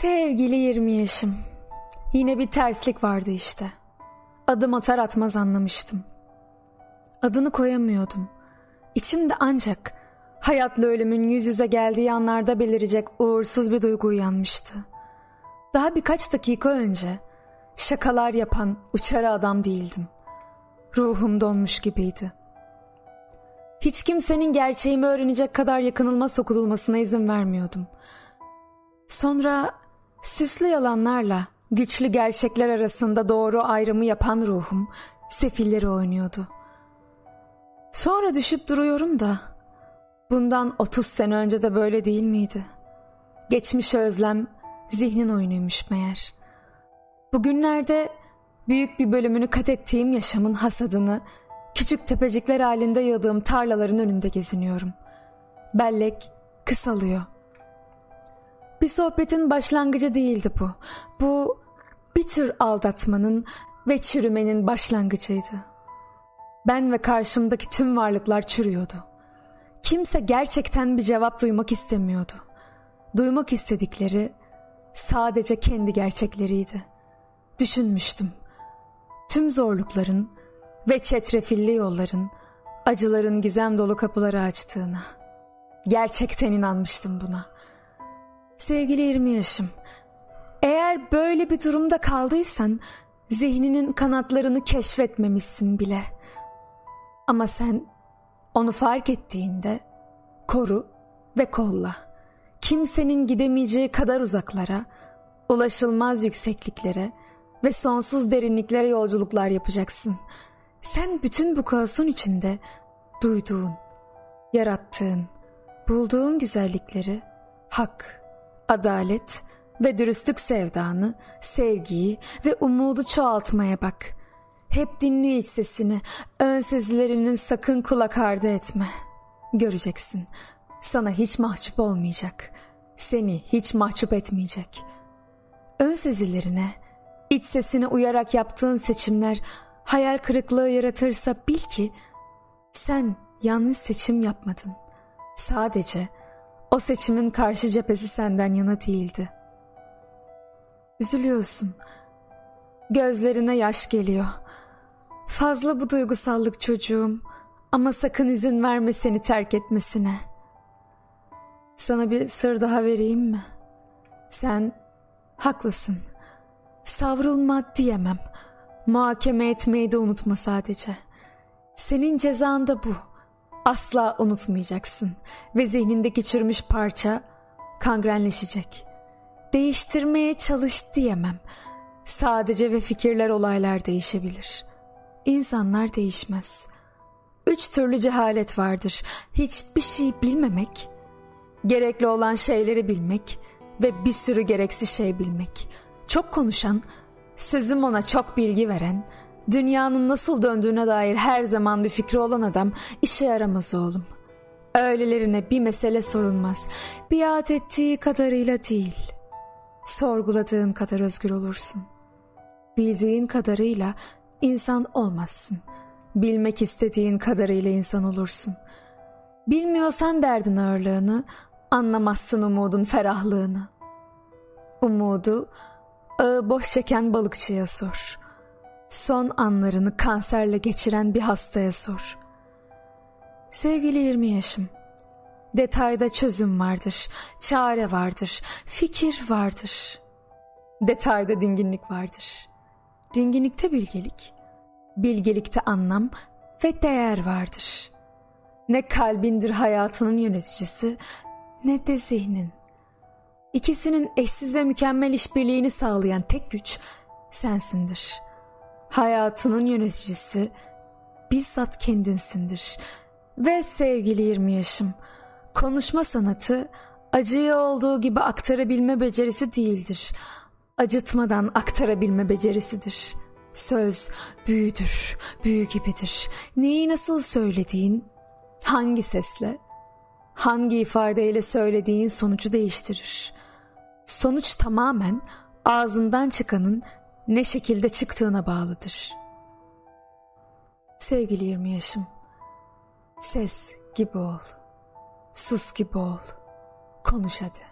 Sevgili 20 yaşım. Yine bir terslik vardı işte. Adım atar atmaz anlamıştım. Adını koyamıyordum. İçimde ancak hayatla ölümün yüz yüze geldiği anlarda belirecek uğursuz bir duygu uyanmıştı. Daha birkaç dakika önce şakalar yapan uçarı adam değildim. Ruhum donmuş gibiydi. Hiç kimsenin gerçeğimi öğrenecek kadar yakınılma sokululmasına izin vermiyordum. Sonra süslü yalanlarla güçlü gerçekler arasında doğru ayrımı yapan ruhum sefilleri oynuyordu. Sonra düşüp duruyorum da bundan 30 sene önce de böyle değil miydi? Geçmiş özlem zihnin oyunuymuş meğer. Bugünlerde büyük bir bölümünü kat ettiğim yaşamın hasadını küçük tepecikler halinde yığdığım tarlaların önünde geziniyorum. Bellek kısalıyor. Bir sohbetin başlangıcı değildi bu. Bu bir tür aldatmanın ve çürümenin başlangıcıydı. Ben ve karşımdaki tüm varlıklar çürüyordu. Kimse gerçekten bir cevap duymak istemiyordu. Duymak istedikleri sadece kendi gerçekleriydi. Düşünmüştüm. Tüm zorlukların ve çetrefilli yolların, acıların gizem dolu kapıları açtığına. Gerçekten inanmıştım buna. Sevgili 20 yaşım, eğer böyle bir durumda kaldıysan zihninin kanatlarını keşfetmemişsin bile. Ama sen onu fark ettiğinde koru ve kolla. Kimsenin gidemeyeceği kadar uzaklara, ulaşılmaz yüksekliklere ve sonsuz derinliklere yolculuklar yapacaksın. Sen bütün bu kaosun içinde duyduğun, yarattığın, bulduğun güzellikleri hak, adalet ve dürüstlük sevdanı, sevgiyi ve umudu çoğaltmaya bak. Hep dinle iç sesini, ön sezilerinin sakın kulak ardı etme. Göreceksin, sana hiç mahcup olmayacak, seni hiç mahcup etmeyecek. Ön sezilerine, iç sesine uyarak yaptığın seçimler hayal kırıklığı yaratırsa bil ki sen yanlış seçim yapmadın. Sadece o seçimin karşı cephesi senden yana değildi. Üzülüyorsun. Gözlerine yaş geliyor. Fazla bu duygusallık çocuğum ama sakın izin verme seni terk etmesine. Sana bir sır daha vereyim mi? Sen haklısın. Savrulma diyemem. Muhakeme etmeyi de unutma sadece. Senin cezan da bu. Asla unutmayacaksın ve zihnindeki çürümüş parça kangrenleşecek. Değiştirmeye çalış diyemem. Sadece ve fikirler olaylar değişebilir. İnsanlar değişmez. Üç türlü cehalet vardır. Hiçbir şey bilmemek, gerekli olan şeyleri bilmek ve bir sürü gereksiz şey bilmek. Çok konuşan, sözüm ona çok bilgi veren, dünyanın nasıl döndüğüne dair her zaman bir fikri olan adam işe yaramaz oğlum. Öylelerine bir mesele sorulmaz. Biat ettiği kadarıyla değil. Sorguladığın kadar özgür olursun. Bildiğin kadarıyla insan olmazsın. Bilmek istediğin kadarıyla insan olursun. Bilmiyorsan derdin ağırlığını, anlamazsın umudun ferahlığını. Umudu ağı boş çeken balıkçıya sor. Son anlarını kanserle geçiren bir hastaya sor. Sevgili 20 yaşım. Detayda çözüm vardır, çare vardır, fikir vardır. Detayda dinginlik vardır. Dinginlikte bilgelik, bilgelikte anlam ve değer vardır. Ne kalbindir hayatının yöneticisi ne de zihnin. İkisinin eşsiz ve mükemmel işbirliğini sağlayan tek güç sensindir. Hayatının yöneticisi bizzat kendinsindir. Ve sevgili 20 yaşım, konuşma sanatı acıyı olduğu gibi aktarabilme becerisi değildir. Acıtmadan aktarabilme becerisidir. Söz büyüdür, büyü gibidir. Neyi nasıl söylediğin, hangi sesle, hangi ifadeyle söylediğin sonucu değiştirir. Sonuç tamamen ağzından çıkanın ne şekilde çıktığına bağlıdır. Sevgili 20 yaşım, ses gibi ol, sus gibi ol, konuş hadi.